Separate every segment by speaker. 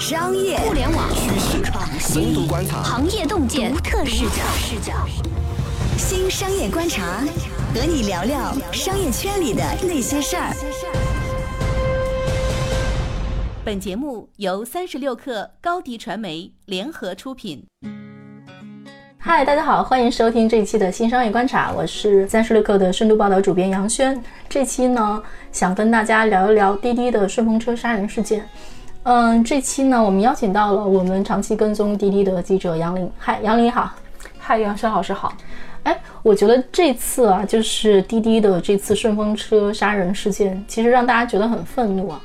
Speaker 1: 商业、
Speaker 2: 互联网、
Speaker 3: 趋势、深度观察、
Speaker 2: 行业洞见、独特视角。视角。
Speaker 1: 新商业观察，和你聊聊商业圈里的那些事儿。
Speaker 4: 本节目由三十六氪高迪传媒联合出品。
Speaker 5: 嗨，大家好，欢迎收听这一期的新商业观察，我是三十六氪的深度报道主编杨轩。这期呢，想跟大家聊一聊滴滴的顺风车杀人事件。嗯，这期呢，我们邀请到了我们长期跟踪滴滴的记者杨林。嗨，杨林好。
Speaker 6: 嗨，杨轩老师好。
Speaker 5: 哎，我觉得这次啊，就是滴滴的这次顺风车杀人事件，其实让大家觉得很愤怒啊。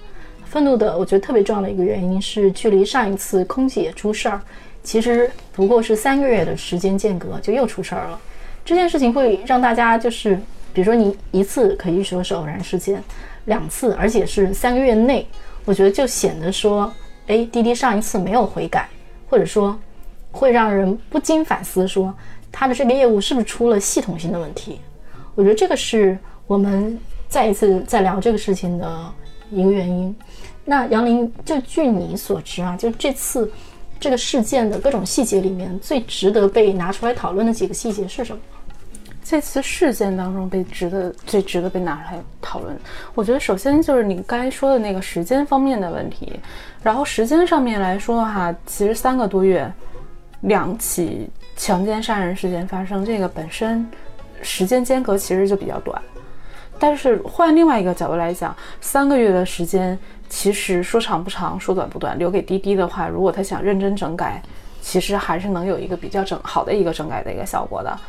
Speaker 5: 愤怒的，我觉得特别重要的一个原因是，距离上一次空姐出事儿。其实不过是三个月的时间间隔，就又出事儿了。这件事情会让大家就是，比如说你一次可以说是偶然事件，两次，而且是三个月内，我觉得就显得说，哎，滴滴上一次没有悔改，或者说会让人不禁反思，说他的这个业务是不是出了系统性的问题？我觉得这个是我们再一次在聊这个事情的一个原因。那杨林，就据你所知啊，就这次。这个事件的各种细节里面，最值得被拿出来讨论的几个细节是什么？
Speaker 6: 这次事件当中被值得最值得被拿出来讨论，我觉得首先就是你刚才说的那个时间方面的问题。然后时间上面来说的话，其实三个多月，两起强奸杀人事件发生，这个本身时间间隔其实就比较短。但是换另外一个角度来讲，三个月的时间。其实说长不长，说短不短。留给滴滴的话，如果他想认真整改，其实还是能有一个比较整好的一个整改的一个效果的。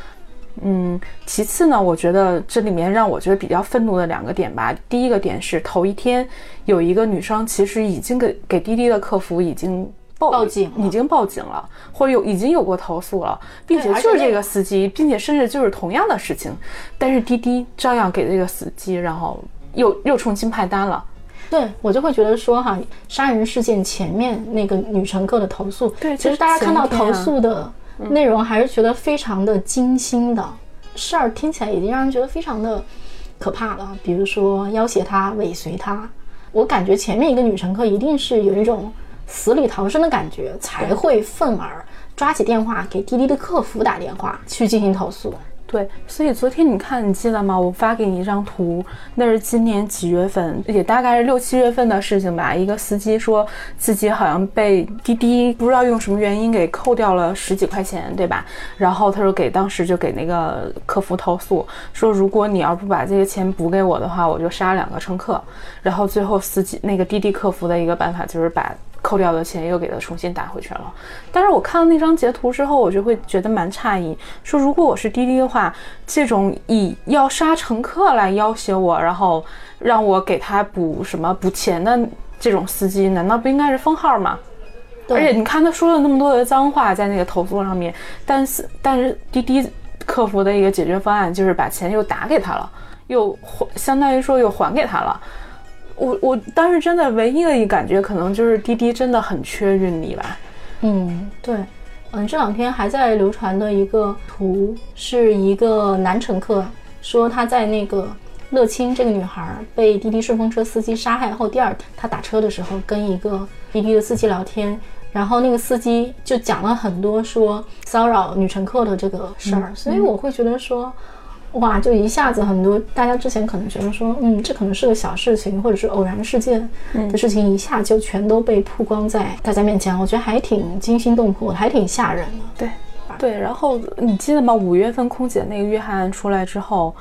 Speaker 6: 嗯，其次呢，我觉得这里面让我觉得比较愤怒的两个点吧。第一个点是头一天有一个女生，其实已经给给滴滴的客服已经
Speaker 5: 报警，
Speaker 6: 已经报警了，或者有已经有过投诉了，并且就是这个司机，并且甚至就是同样的事情，但是滴滴照样给这个司机，然后又又重新派单了。
Speaker 5: 对我就会觉得说哈，杀人事件前面那个女乘客的投诉，
Speaker 6: 对，
Speaker 5: 其实大家看到投诉的内容还是觉得非常的精心的事儿，听起来已经让人觉得非常的可怕了。比如说要挟他、尾随他，我感觉前面一个女乘客一定是有一种死里逃生的感觉，才会愤而抓起电话给滴滴的客服打电话去进行投诉。
Speaker 6: 对，所以昨天你看，你记得吗？我发给你一张图，那是今年几月份，也大概是六七月份的事情吧。一个司机说自己好像被滴滴不知道用什么原因给扣掉了十几块钱，对吧？然后他说给当时就给那个客服投诉，说如果你要不把这些钱补给我的话，我就杀两个乘客。然后最后司机那个滴滴客服的一个办法就是把。扣掉的钱又给他重新打回去了，但是我看到那张截图之后，我就会觉得蛮诧异，说如果我是滴滴的话，这种以要杀乘客来要挟我，然后让我给他补什么补钱的这种司机，难道不应该是封号吗？而且你看他说了那么多的脏话在那个投诉上面，但是但是滴滴客服的一个解决方案就是把钱又打给他了，又还相当于说又还给他了。我我当时真的唯一的一感觉，可能就是滴滴真的很缺运力吧。
Speaker 5: 嗯，对，嗯，这两天还在流传的一个图，是一个男乘客说他在那个乐清这个女孩被滴滴顺风车司机杀害后，第二天他打车的时候跟一个滴滴的司机聊天，然后那个司机就讲了很多说骚扰女乘客的这个事儿，所以我会觉得说。哇，就一下子很多，大家之前可能觉得说，嗯，这可能是个小事情，或者是偶然事件的事情，一下就全都被曝光在大家面前，我觉得还挺惊心动魄，还挺吓人的。
Speaker 6: 对，对。然后你记得吗？五月份空姐那个约翰案出来之后，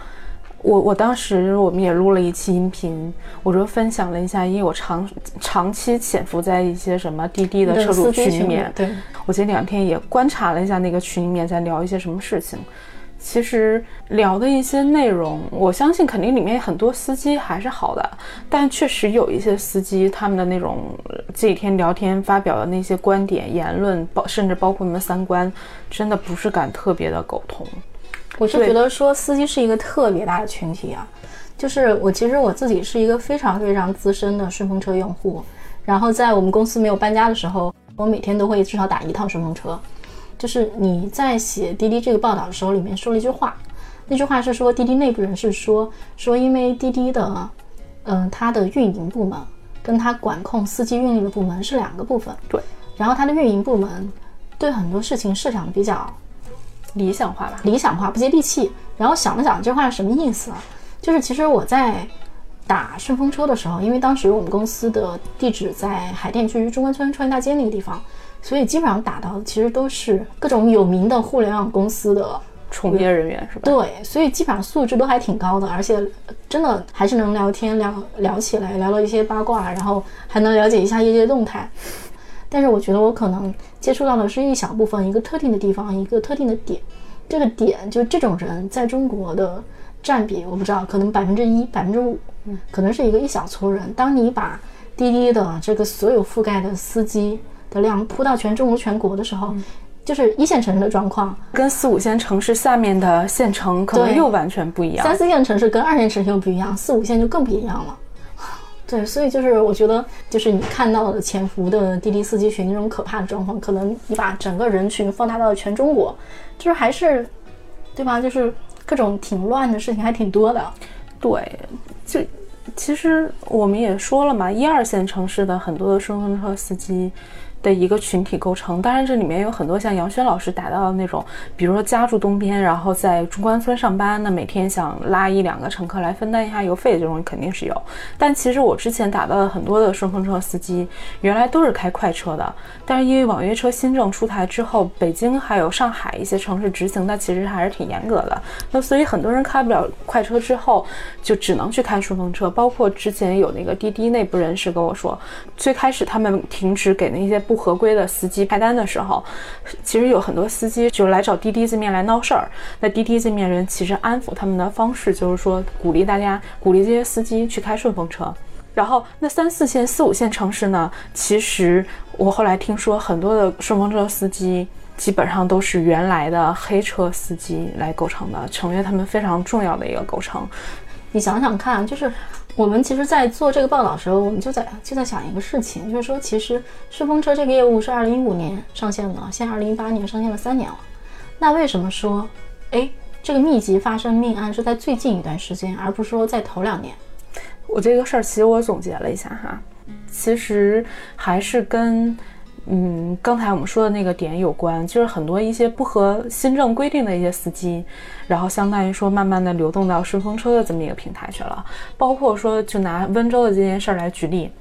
Speaker 6: 我我当时我们也录了一期音频，我就分享了一下，因为我长长期潜伏在一些什么滴滴的车主群里面，
Speaker 5: 对
Speaker 6: 我前两天也观察了一下那个群里面在聊一些什么事情。其实聊的一些内容，我相信肯定里面很多司机还是好的，但确实有一些司机他们的那种这几天聊天发表的那些观点言论，包甚至包括你们三观，真的不是敢特别的苟同。
Speaker 5: 我是觉得说司机是一个特别大的群体啊，就是我其实我自己是一个非常非常资深的顺风车用户，然后在我们公司没有搬家的时候，我每天都会至少打一趟顺风车。就是你在写滴滴这个报道的时候，里面说了一句话，那句话是说滴滴内部人士说说，因为滴滴的，嗯，它的运营部门跟它管控司机运力的部门是两个部分。
Speaker 6: 对，
Speaker 5: 然后它的运营部门对很多事情设想比较
Speaker 6: 理想化吧，
Speaker 5: 理想化，不接地气。然后想了想这话是什么意思啊？就是其实我在打顺风车的时候，因为当时我们公司的地址在海淀区中关村创业大街那个地方，所以基本上打到的其实都是各种有名的互联网公司的
Speaker 6: 从业人员是吧？
Speaker 5: 对，所以基本上素质都还挺高的，而且真的还是能聊天聊聊起来，聊了一些八卦，然后还能了解一下业界动态。但是我觉得我可能接触到的是一小部分，一个特定的地方，一个特定的点。这个点就这种人在中国的占比，我不知道，可能百分之一、百分之五，可能是一个一小撮人。当你把滴滴的这个所有覆盖的司机的量铺到全中国全国的时候，就是一线城市的状况，
Speaker 6: 跟四五线城市下面的县城可能又完全不一样。
Speaker 5: 三四线城市跟二线城市又不一样，四五线就更不一样了。对，所以就是我觉得，就是你看到的潜伏的滴滴司机群那种可怕的状况，可能你把整个人群放大到全中国，就是还是，对吧？就是各种挺乱的事情还挺多的。
Speaker 6: 对，就其实我们也说了嘛，一二线城市的很多的顺风车司机。的一个群体构成，当然这里面有很多像杨轩老师达到的那种，比如说家住东边，然后在中关村上班，那每天想拉一两个乘客来分担一下油费，这种肯定是有。但其实我之前打到的很多的顺风车司机，原来都是开快车的，但是因为网约车新政出台之后，北京还有上海一些城市执行的其实还是挺严格的，那所以很多人开不了快车之后，就只能去开顺风车。包括之前有那个滴滴内部人士跟我说，最开始他们停止给那些不合规的司机派单的时候，其实有很多司机就来找滴滴这面来闹事儿。那滴滴这面人其实安抚他们的方式就是说，鼓励大家，鼓励这些司机去开顺风车。然后那三四线、四五线城市呢，其实我后来听说很多的顺风车司机基本上都是原来的黑车司机来构成的，成为他们非常重要的一个构成。
Speaker 5: 你想想看，就是我们其实，在做这个报道的时候，我们就在就在想一个事情，就是说，其实顺风车这个业务是二零一五年上线的，现在二零一八年上线了三年了。那为什么说，哎，这个密集发生命案是在最近一段时间，而不是说在头两年？
Speaker 6: 我这个事儿其实我总结了一下哈，其实还是跟嗯刚才我们说的那个点有关，就是很多一些不合新政规定的一些司机，然后相当于说慢慢的流动到顺风车的这么一个平台去了，包括说就拿温州的这件事儿来举例。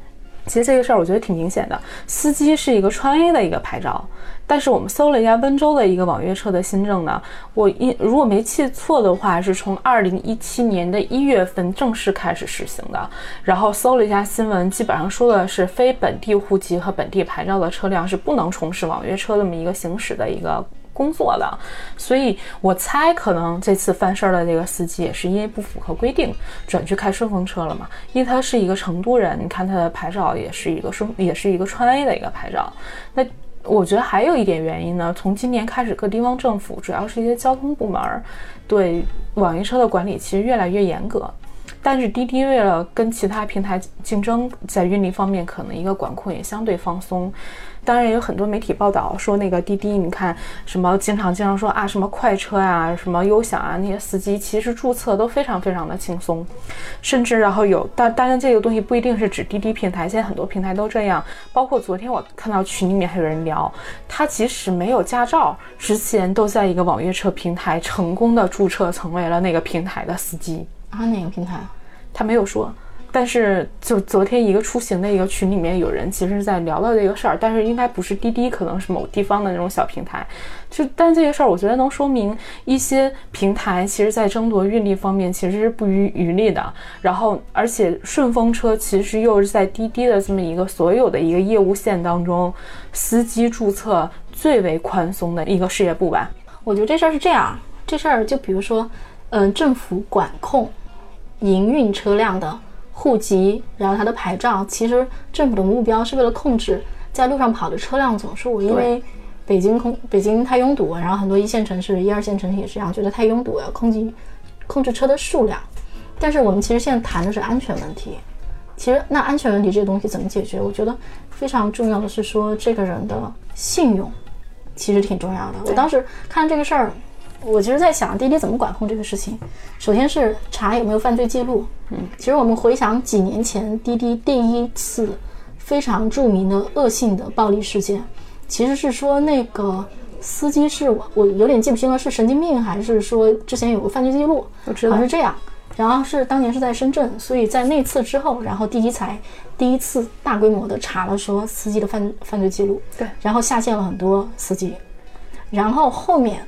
Speaker 6: 其实这个事儿我觉得挺明显的，司机是一个川 A 的一个牌照，但是我们搜了一下温州的一个网约车的新政呢，我一如果没记错的话，是从二零一七年的一月份正式开始实行的。然后搜了一下新闻，基本上说的是非本地户籍和本地牌照的车辆是不能从事网约车这么一个行驶的一个。工作的，所以我猜可能这次犯事儿的这个司机也是因为不符合规定转去开顺风车了嘛？因为他是一个成都人，你看他的牌照也是一个顺，也是一个川 A 的一个牌照。那我觉得还有一点原因呢，从今年开始，各地方政府主要是一些交通部门对网约车的管理其实越来越严格。但是滴滴为了跟其他平台竞争，在运力方面可能一个管控也相对放松。当然有很多媒体报道说，那个滴滴，你看什么经常经常说啊，什么快车啊，什么优享啊，那些司机其实注册都非常非常的轻松，甚至然后有，但当然这个东西不一定是指滴滴平台，现在很多平台都这样。包括昨天我看到群里面还有人聊，他即使没有驾照，之前都在一个网约车平台成功的注册成为了那个平台的司机。
Speaker 5: 啊，哪个平台？
Speaker 6: 他没有说。但是，就昨天一个出行的一个群里面，有人其实在聊到这个事儿，但是应该不是滴滴，可能是某地方的那种小平台。就，但这个事儿，我觉得能说明一些平台其实在争夺运力方面其实是不遗余力的。然后，而且顺风车其实又是在滴滴的这么一个所有的一个业务线当中，司机注册最为宽松的一个事业部吧。
Speaker 5: 我觉得这事儿是这样，这事儿就比如说，嗯，政府管控营运车辆的。户籍，然后它的牌照，其实政府的目标是为了控制在路上跑的车辆总数，因为北京空北京太拥堵，然后很多一线城市、一二线城市也是这样，觉得太拥堵，要控制控制车的数量。但是我们其实现在谈的是安全问题，其实那安全问题这个东西怎么解决？我觉得非常重要的是说这个人的信用，其实挺重要的。我当时看这个事儿，我其实在想滴滴怎么管控这个事情。首先是查有没有犯罪记录。嗯，其实我们回想几年前滴滴第一次非常著名的恶性的暴力事件，其实是说那个司机是我我有点记不清了，是神经病还是说之前有个犯罪记录？
Speaker 6: 我知道
Speaker 5: 好像是这样。然后是当年是在深圳，所以在那次之后，然后滴滴才第一次大规模的查了说司机的犯犯罪记录。
Speaker 6: 对
Speaker 5: 然后下线了很多司机，然后后面，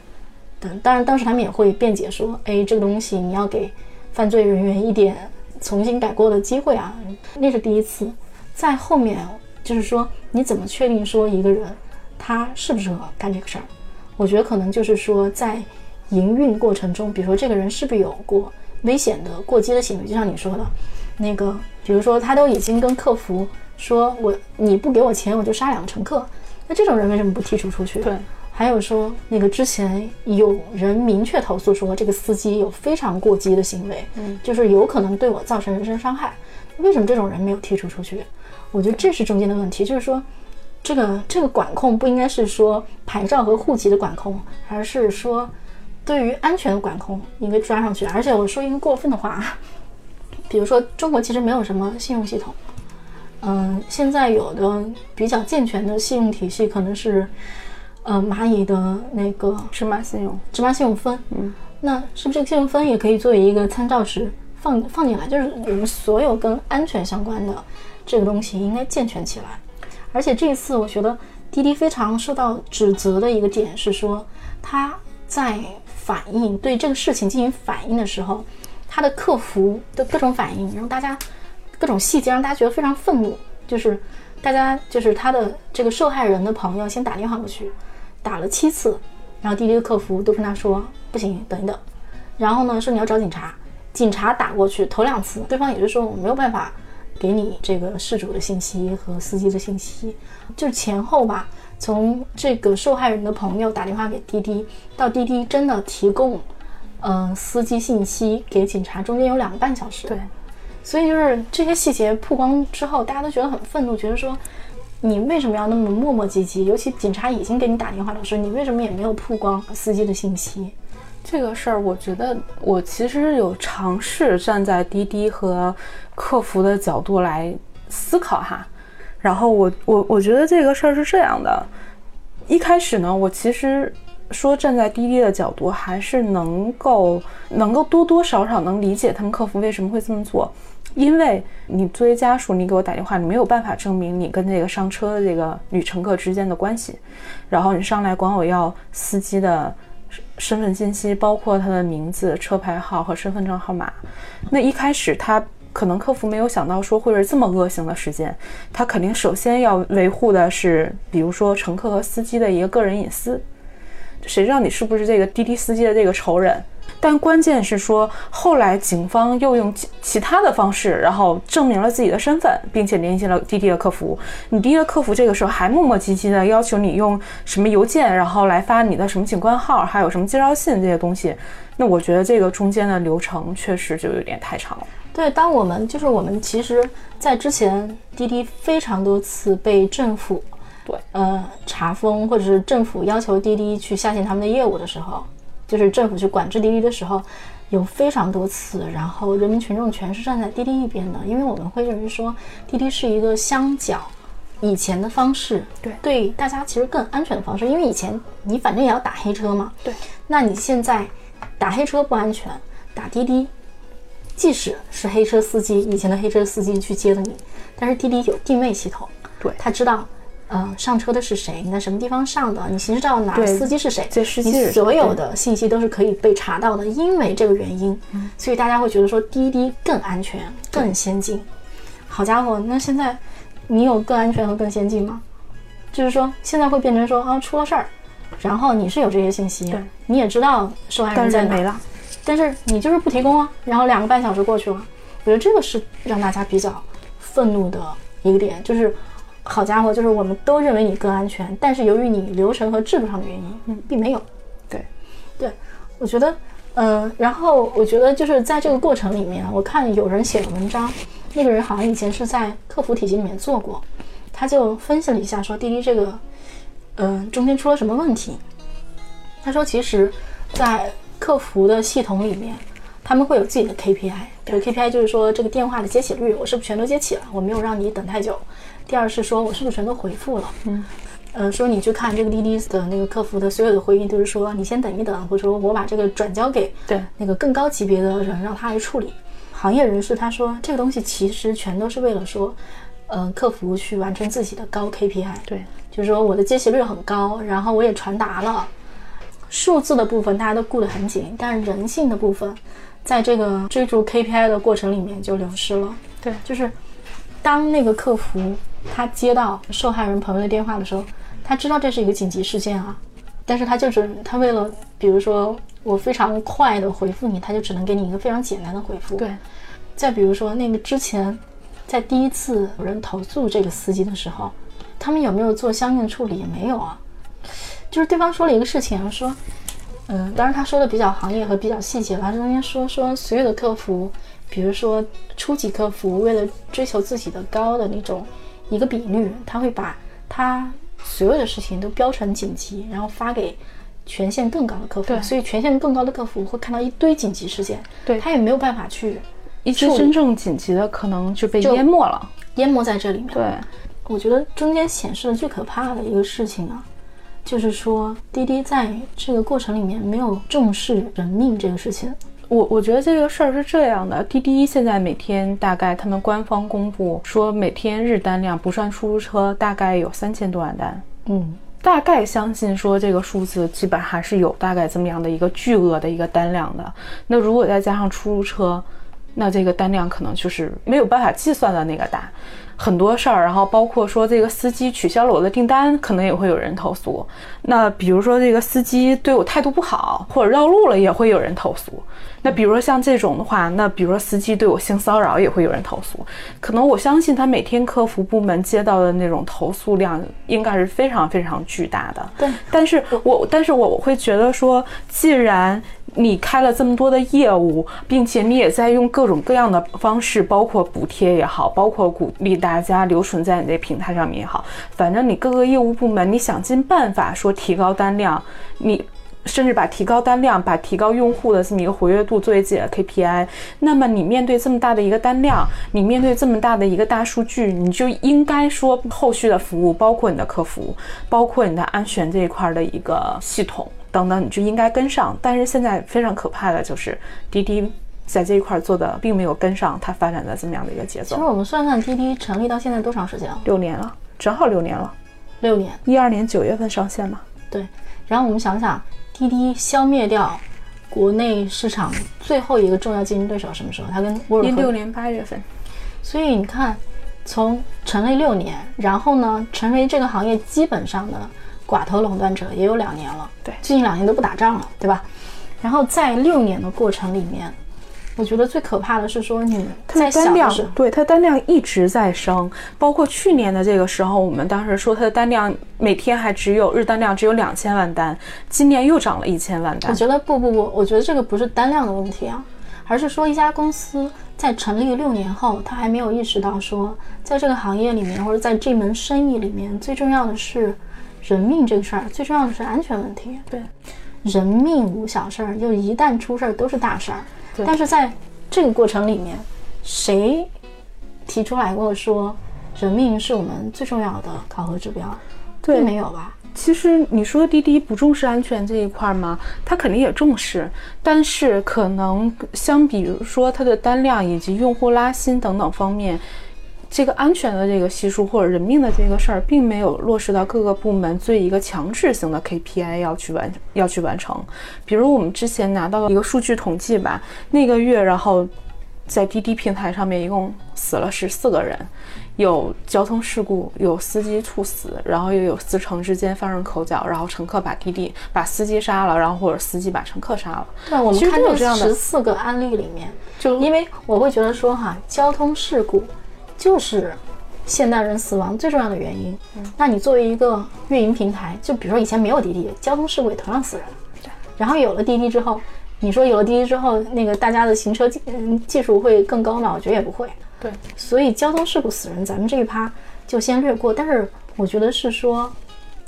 Speaker 5: 当当然当时他们也会辩解说，哎，这个东西你要给犯罪人员一点重新改过的机会啊，那是第一次。在后面就是说，你怎么确定说一个人他适不适合干这个事儿？我觉得可能就是说，在营运过程中，比如说这个人是不是有过危险的过激的行为，就像你说的，那个，比如说他都已经跟客服说我你不给我钱我就杀两个乘客，那这种人为什么不剔除出去？
Speaker 6: 对。
Speaker 5: 还有说，那个之前有人明确投诉说，这个司机有非常过激的行为，嗯，就是有可能对我造成人身伤害。为什么这种人没有剔除出去？我觉得这是中间的问题，就是说，这个这个管控不应该是说牌照和户籍的管控，而是说对于安全的管控应该抓上去。而且我说一个过分的话啊，比如说中国其实没有什么信用系统，嗯，现在有的比较健全的信用体系可能是。呃，蚂蚁的那个
Speaker 6: 芝麻信用，
Speaker 5: 芝麻信用分，嗯，那是不是这个信用分也可以作为一个参照值放放进来？就是我们所有跟安全相关的这个东西应该健全起来。而且这一次，我觉得滴滴非常受到指责的一个点是说，他在反应对这个事情进行反应的时候，他的客服的各种反应让大家各种细节让大家觉得非常愤怒，就是大家就是他的这个受害人的朋友先打电话过去。打了七次，然后滴滴的客服都跟他说不行，等一等。然后呢，说你要找警察，警察打过去头两次，对方也是说我没有办法给你这个事主的信息和司机的信息，就前后吧，从这个受害人的朋友打电话给滴滴，到滴滴真的提供，嗯，司机信息给警察，中间有两个半小时。
Speaker 6: 对，
Speaker 5: 所以就是这些细节曝光之后，大家都觉得很愤怒，觉得说。你为什么要那么磨磨唧唧？尤其警察已经给你打电话了，说你为什么也没有曝光司机的信息？
Speaker 6: 这个事儿，我觉得我其实有尝试站在滴滴和客服的角度来思考哈。然后我我我觉得这个事儿是这样的，一开始呢，我其实说站在滴滴的角度，还是能够能够多多少少能理解他们客服为什么会这么做。因为你作为家属，你给我打电话，你没有办法证明你跟这个上车的这个女乘客之间的关系，然后你上来管我要司机的身份信息，包括他的名字、车牌号和身份证号码。那一开始他可能客服没有想到说会是这么恶性的事件，他肯定首先要维护的是，比如说乘客和司机的一个个人隐私。谁知道你是不是这个滴滴司机的这个仇人？但关键是说，后来警方又用其其他的方式，然后证明了自己的身份，并且联系了滴滴的客服。你滴滴的客服这个时候还磨磨唧唧的要求你用什么邮件，然后来发你的什么警官号，还有什么介绍信这些东西。那我觉得这个中间的流程确实就有点太长了。
Speaker 5: 对，当我们就是我们其实，在之前滴滴非常多次被政府
Speaker 6: 对
Speaker 5: 呃查封，或者是政府要求滴滴去下线他们的业务的时候。就是政府去管制滴滴的时候，有非常多次，然后人民群众全是站在滴滴一边的，因为我们会认为说，滴滴是一个相较以前的方式，
Speaker 6: 对
Speaker 5: 对大家其实更安全的方式，因为以前你反正也要打黑车嘛，
Speaker 6: 对，
Speaker 5: 那你现在打黑车不安全，打滴滴，即使是黑车司机，以前的黑车司机去接的你，但是滴滴有定位系统，
Speaker 6: 对
Speaker 5: 他知道。呃，上车的是谁？你在什么地方上的？你行驶到哪？司机是谁？
Speaker 6: 这司机
Speaker 5: 你所有的信息都是可以被查到的。因为这个原因，所以大家会觉得说滴滴更安全、更先进。好家伙，那现在你有更安全和更先进吗？就是说现在会变成说啊，出了事儿，然后你是有这些信息，你也知道受害人在哪，但是你就是不提供啊。然后两个半小时过去了，我觉得这个是让大家比较愤怒的一个点，就是。好家伙，就是我们都认为你更安全，但是由于你流程和制度上的原因，嗯，并没有。
Speaker 6: 对，
Speaker 5: 对，我觉得，嗯，然后我觉得就是在这个过程里面，我看有人写的文章，那个人好像以前是在客服体系里面做过，他就分析了一下，说滴滴这个，嗯，中间出了什么问题。他说，其实，在客服的系统里面，他们会有自己的 KPI，比如 KPI 就是说这个电话的接起率，我是不是全都接起了，我没有让你等太久。第二是说我是不是全都回复了，嗯，呃，说你去看这个滴滴的那个客服的所有的回应，都是说你先等一等，或者说我把这个转交给
Speaker 6: 对
Speaker 5: 那个更高级别的人让他来处理。行业人士他说这个东西其实全都是为了说，呃，客服去完成自己的高 KPI，
Speaker 6: 对，
Speaker 5: 就是说我的接起率很高，然后我也传达了。数字的部分大家都顾得很紧，但是人性的部分，在这个追逐 KPI 的过程里面就流失了。
Speaker 6: 对
Speaker 5: 就是当那个客服他接到受害人朋友的电话的时候，他知道这是一个紧急事件啊，但是他就只他为了，比如说我非常快的回复你，他就只能给你一个非常简单的回复。
Speaker 6: 对，
Speaker 5: 再比如说那个之前，在第一次有人投诉这个司机的时候，他们有没有做相应的处理？也没有啊。就是对方说了一个事情，说，嗯，当然他说的比较行业和比较细节了。他中间说说所有的客服，比如说初级客服，为了追求自己的高的那种一个比率，他会把他所有的事情都标成紧急，然后发给权限更高的客服。
Speaker 6: 对
Speaker 5: 所以权限更高的客服会看到一堆紧急事件，
Speaker 6: 对
Speaker 5: 他也没有办法去
Speaker 6: 一些真正紧急的可能就被淹没了。
Speaker 5: 淹没在这里面。
Speaker 6: 对，
Speaker 5: 我觉得中间显示的最可怕的一个事情啊，就是说滴滴在这个过程里面没有重视人命这个事情。
Speaker 6: 我我觉得这个事儿是这样的，滴滴现在每天大概他们官方公布说，每天日单量不算出租车，大概有三千多万单。
Speaker 5: 嗯，
Speaker 6: 大概相信说这个数字基本上还是有大概这么样的一个巨额的一个单量的。那如果再加上出租车，那这个单量可能就是没有办法计算的那个大。很多事儿，然后包括说这个司机取消了我的订单，可能也会有人投诉。那比如说这个司机对我态度不好，或者绕路了，也会有人投诉。那比如说像这种的话，那比如说司机对我性骚扰，也会有人投诉。可能我相信他每天客服部门接到的那种投诉量应该是非常非常巨大的。
Speaker 5: 对，
Speaker 6: 但是我但是我会觉得说，既然你开了这么多的业务，并且你也在用各种各样的方式，包括补贴也好，包括鼓励大家留存在你这平台上面也好，反正你各个业务部门，你想尽办法说提高单量，你。甚至把提高单量、把提高用户的这么一个活跃度作为自己的 KPI，那么你面对这么大的一个单量，你面对这么大的一个大数据，你就应该说后续的服务，包括你的客服，包括你的安全这一块的一个系统等等，你就应该跟上。但是现在非常可怕的就是滴滴在这一块做的并没有跟上它发展的这么样的一个节奏。
Speaker 5: 其实我们算算滴滴成立到现在多长时间了？
Speaker 6: 六年了，正好六年了，
Speaker 5: 六年。
Speaker 6: 一二年九月份上线嘛。
Speaker 5: 对，然后我们想想，滴滴消灭掉国内市场最后一个重要竞争对手什么时候？它跟沃尔沃
Speaker 6: 一六年八月份。
Speaker 5: 所以你看，从成立六年，然后呢，成为这个行业基本上的寡头垄断者也有两年了，
Speaker 6: 对
Speaker 5: 最近两年都不打仗了，对吧？然后在六年的过程里面，我觉得最可怕的是说你
Speaker 6: 它
Speaker 5: 在
Speaker 6: 的单量对它单量一直在升，包括去年的这个时候，我们当时说它的单量每天还只有日单量只有两千万单，今年又涨了一千万单
Speaker 5: 我。觉得不不不，我觉得这个不是单量的问题啊，而是说一家公司在成立六年后，他还没有意识到说，在这个行业里面或者在这门生意里面，最重要的是人命这个事儿，最重要的是安全问题。
Speaker 6: 对，
Speaker 5: 人命无小事儿，就一旦出事儿都是大事儿。
Speaker 6: 对
Speaker 5: 但是在这个过程里面，谁提出来过说人命是我们最重要的考核指标？
Speaker 6: 对
Speaker 5: 并没有吧？
Speaker 6: 其实你说滴滴不重视安全这一块吗？它肯定也重视，但是可能相比如说它的单量以及用户拉新等等方面，这个安全的这个系数或者人命的这个事儿，并没有落实到各个部门最一个强制性的 KPI 要去完要去完成。比如我们之前拿到的一个数据统计吧，那个月然后在滴滴平台上面一共死了十四个人。有交通事故，有司机猝死，然后又有司乘之间发生口角，然后乘客把滴滴把司机杀了，然后或者司机把乘客杀了。
Speaker 5: 对，我们看
Speaker 6: 到这样的
Speaker 5: 十四个案例里面，
Speaker 6: 就
Speaker 5: 因为我会觉得说哈，交通事故就是现代人死亡最重要的原因。嗯那你作为一个运营平台，就比如说以前没有滴滴，交通事故也同样死人。然后有了滴滴之后，你说有了滴滴之后，那个大家的行车技嗯技术会更高吗？我觉得也不会。
Speaker 6: 对，
Speaker 5: 所以交通事故死人，咱们这一趴就先略过。但是我觉得是说，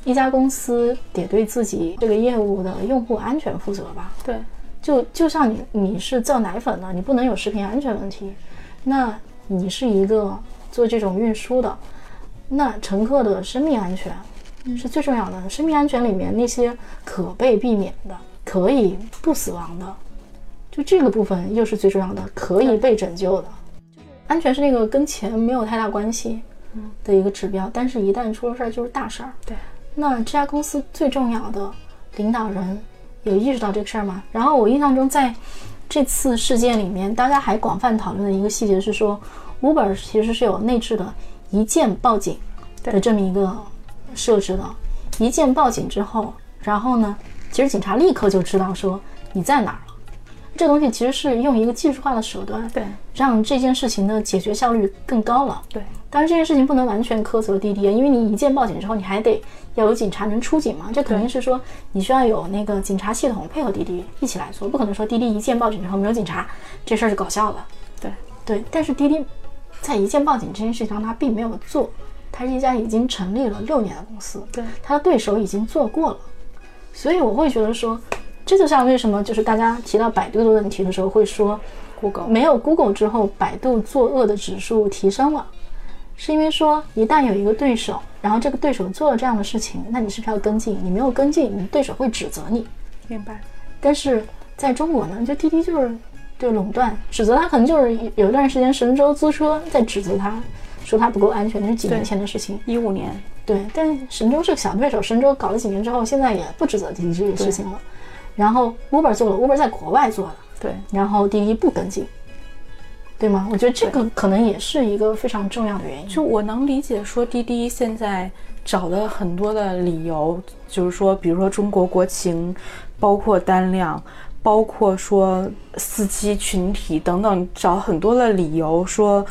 Speaker 5: 一家公司得对自己这个业务的用户安全负责吧？
Speaker 6: 对，
Speaker 5: 就就像你你是造奶粉的，你不能有食品安全问题。那你是一个做这种运输的，那乘客的生命安全是最重要的。生命安全里面那些可被避免的、可以不死亡的，就这个部分又是最重要的，可以被拯救的。安全是那个跟钱没有太大关系的一个指标，但是一旦出了事儿就是大事儿。
Speaker 6: 对，
Speaker 5: 那这家公司最重要的领导人有意识到这个事儿吗？然后我印象中，在这次事件里面，大家还广泛讨论的一个细节是说，Uber 其实是有内置的一键报警的这么一个设置的。一键报警之后，然后呢，其实警察立刻就知道说你在哪儿了。这东西其实是用一个技术化的手段，
Speaker 6: 对，
Speaker 5: 让这件事情的解决效率更高了。
Speaker 6: 对，
Speaker 5: 当然这件事情不能完全苛责滴滴啊，因为你一键报警之后，你还得要有警察能出警嘛，这肯定是说你需要有那个警察系统配合滴滴一起来做，不可能说滴滴一键报警之后没有警察，这事儿就搞笑了。
Speaker 6: 对
Speaker 5: 对，但是滴滴在一键报警这件事情上，他并没有做，他是一家已经成立了六年的公司，
Speaker 6: 对，
Speaker 5: 他的对手已经做过了，所以我会觉得说。这就像为什么就是大家提到百度的问题的时候会说
Speaker 6: ，Google
Speaker 5: 没有 Google 之后，百度作恶的指数提升了，是因为说一旦有一个对手，然后这个对手做了这样的事情，那你是不是要跟进？你没有跟进，你对手会指责你。
Speaker 6: 明白。
Speaker 5: 但是在中国呢，就滴滴就是对垄断，指责他可能就是有一段时间神州租车在指责他，说他不够安全，那是几年前的事情，
Speaker 6: 一五年。
Speaker 5: 对，但神州是个小对手，神州搞了几年之后，现在也不指责滴滴这个事情了。然后 Uber 做了，Uber 在国外做了，
Speaker 6: 对。
Speaker 5: 然后滴滴不跟进，对吗？我觉得这个可能也是一个非常重要的原因。
Speaker 6: 就我能理解，说滴滴现在找的很多的理由，就是说，比如说中国国情，包括单量，包括说司机群体等等，找很多的理由说。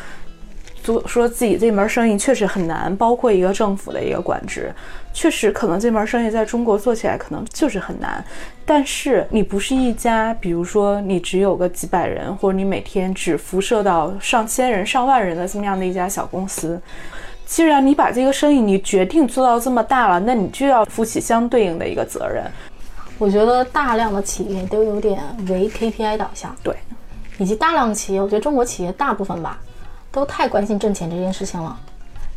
Speaker 6: 做说自己这门生意确实很难，包括一个政府的一个管制，确实可能这门生意在中国做起来可能就是很难。但是你不是一家，比如说你只有个几百人，或者你每天只辐射到上千人、上万人的这么样的一家小公司，既然你把这个生意你决定做到这么大了，那你就要负起相对应的一个责任。
Speaker 5: 我觉得大量的企业都有点为 KPI 导向，
Speaker 6: 对，
Speaker 5: 以及大量的企业，我觉得中国企业大部分吧。都太关心挣钱这件事情了，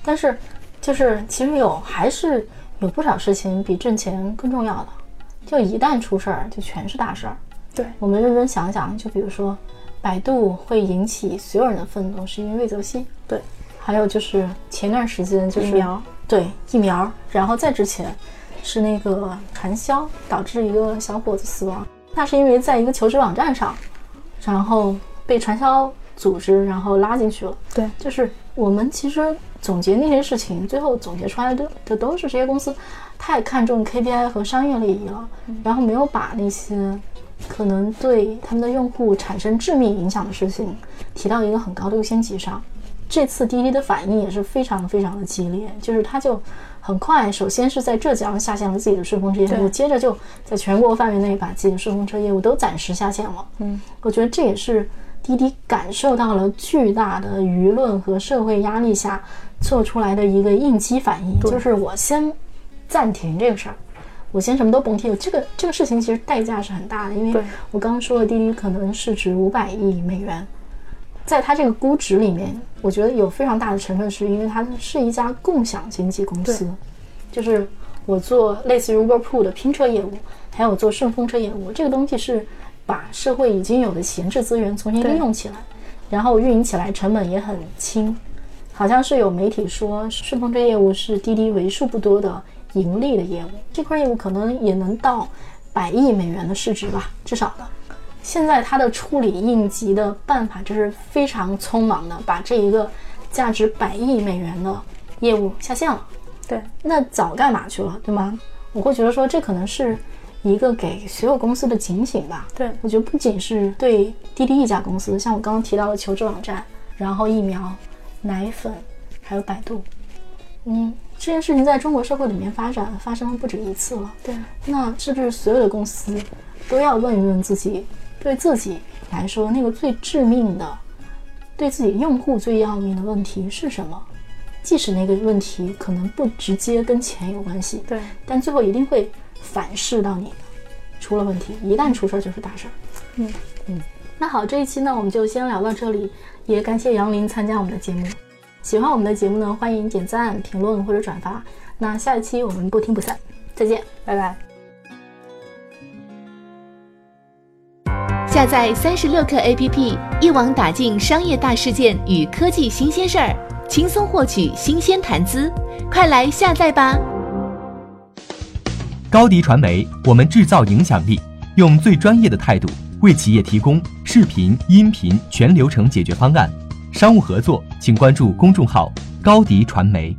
Speaker 5: 但是，就是其实有还是有不少事情比挣钱更重要的。就一旦出事儿，就全是大事儿。
Speaker 6: 对
Speaker 5: 我们认真想想，就比如说，百度会引起所有人的愤怒，是因为魏则西。
Speaker 6: 对，
Speaker 5: 还有就是前段时间就是
Speaker 6: 疫苗，
Speaker 5: 对疫苗，然后再之前是那个传销导致一个小伙子死亡，那是因为在一个求职网站上，然后被传销。组织，然后拉进去了。
Speaker 6: 对，
Speaker 5: 就是我们其实总结那些事情，最后总结出来的的都是这些公司太看重 KPI 和商业利益了，然后没有把那些可能对他们的用户产生致命影响的事情提到一个很高的优先级上。这次滴滴的反应也是非常非常的激烈，就是他就很快，首先是在浙江下线了自己的顺风车业务，接着就在全国范围内把自己的顺风车业务都暂时下线了。
Speaker 6: 嗯，
Speaker 5: 我觉得这也是。滴滴感受到了巨大的舆论和社会压力下做出来的一个应激反应，就是我先暂停这个事儿，我先什么都甭提。这个这个事情其实代价是很大的，因为我刚刚说了，滴滴可能市值五百亿美元，在它这个估值里面，我觉得有非常大的成分是因为它是一家共享经济公司，就是我做类似于 Uber Pool 的拼车业务，还有做顺风车业务，这个东西是。把社会已经有的闲置资源重新利用起来，然后运营起来成本也很轻。好像是有媒体说，顺风车业务是滴滴为数不多的盈利的业务，这块业务可能也能到百亿美元的市值吧，至少的。现在它的处理应急的办法就是非常匆忙的把这一个价值百亿美元的业务下线了。
Speaker 6: 对，
Speaker 5: 那早干嘛去了，对吗？我会觉得说，这可能是。一个给所有公司的警醒吧。
Speaker 6: 对
Speaker 5: 我觉得不仅是对滴滴一家公司，像我刚刚提到的求职网站，然后疫苗、奶粉，还有百度，嗯，这件事情在中国社会里面发展发生了不止一次了。
Speaker 6: 对，
Speaker 5: 那是不是所有的公司都要问一问自己，对自己来说那个最致命的、对自己用户最要命的问题是什么？即使那个问题可能不直接跟钱有关系，
Speaker 6: 对，
Speaker 5: 但最后一定会反噬到你的。出了问题，一旦出事儿就是大事儿。
Speaker 6: 嗯
Speaker 5: 嗯。那好，这一期呢，我们就先聊到这里，也感谢杨林参加我们的节目。喜欢我们的节目呢，欢迎点赞、评论或者转发。那下一期我们不听不散，再见，
Speaker 6: 拜拜。
Speaker 4: 下载三十六课 APP，一网打尽商业大事件与科技新鲜事儿，轻松获取新鲜谈资，快来下载吧！
Speaker 7: 高迪传媒，我们制造影响力，用最专业的态度为企业提供视频、音频全流程解决方案。商务合作，请关注公众号“高迪传媒”。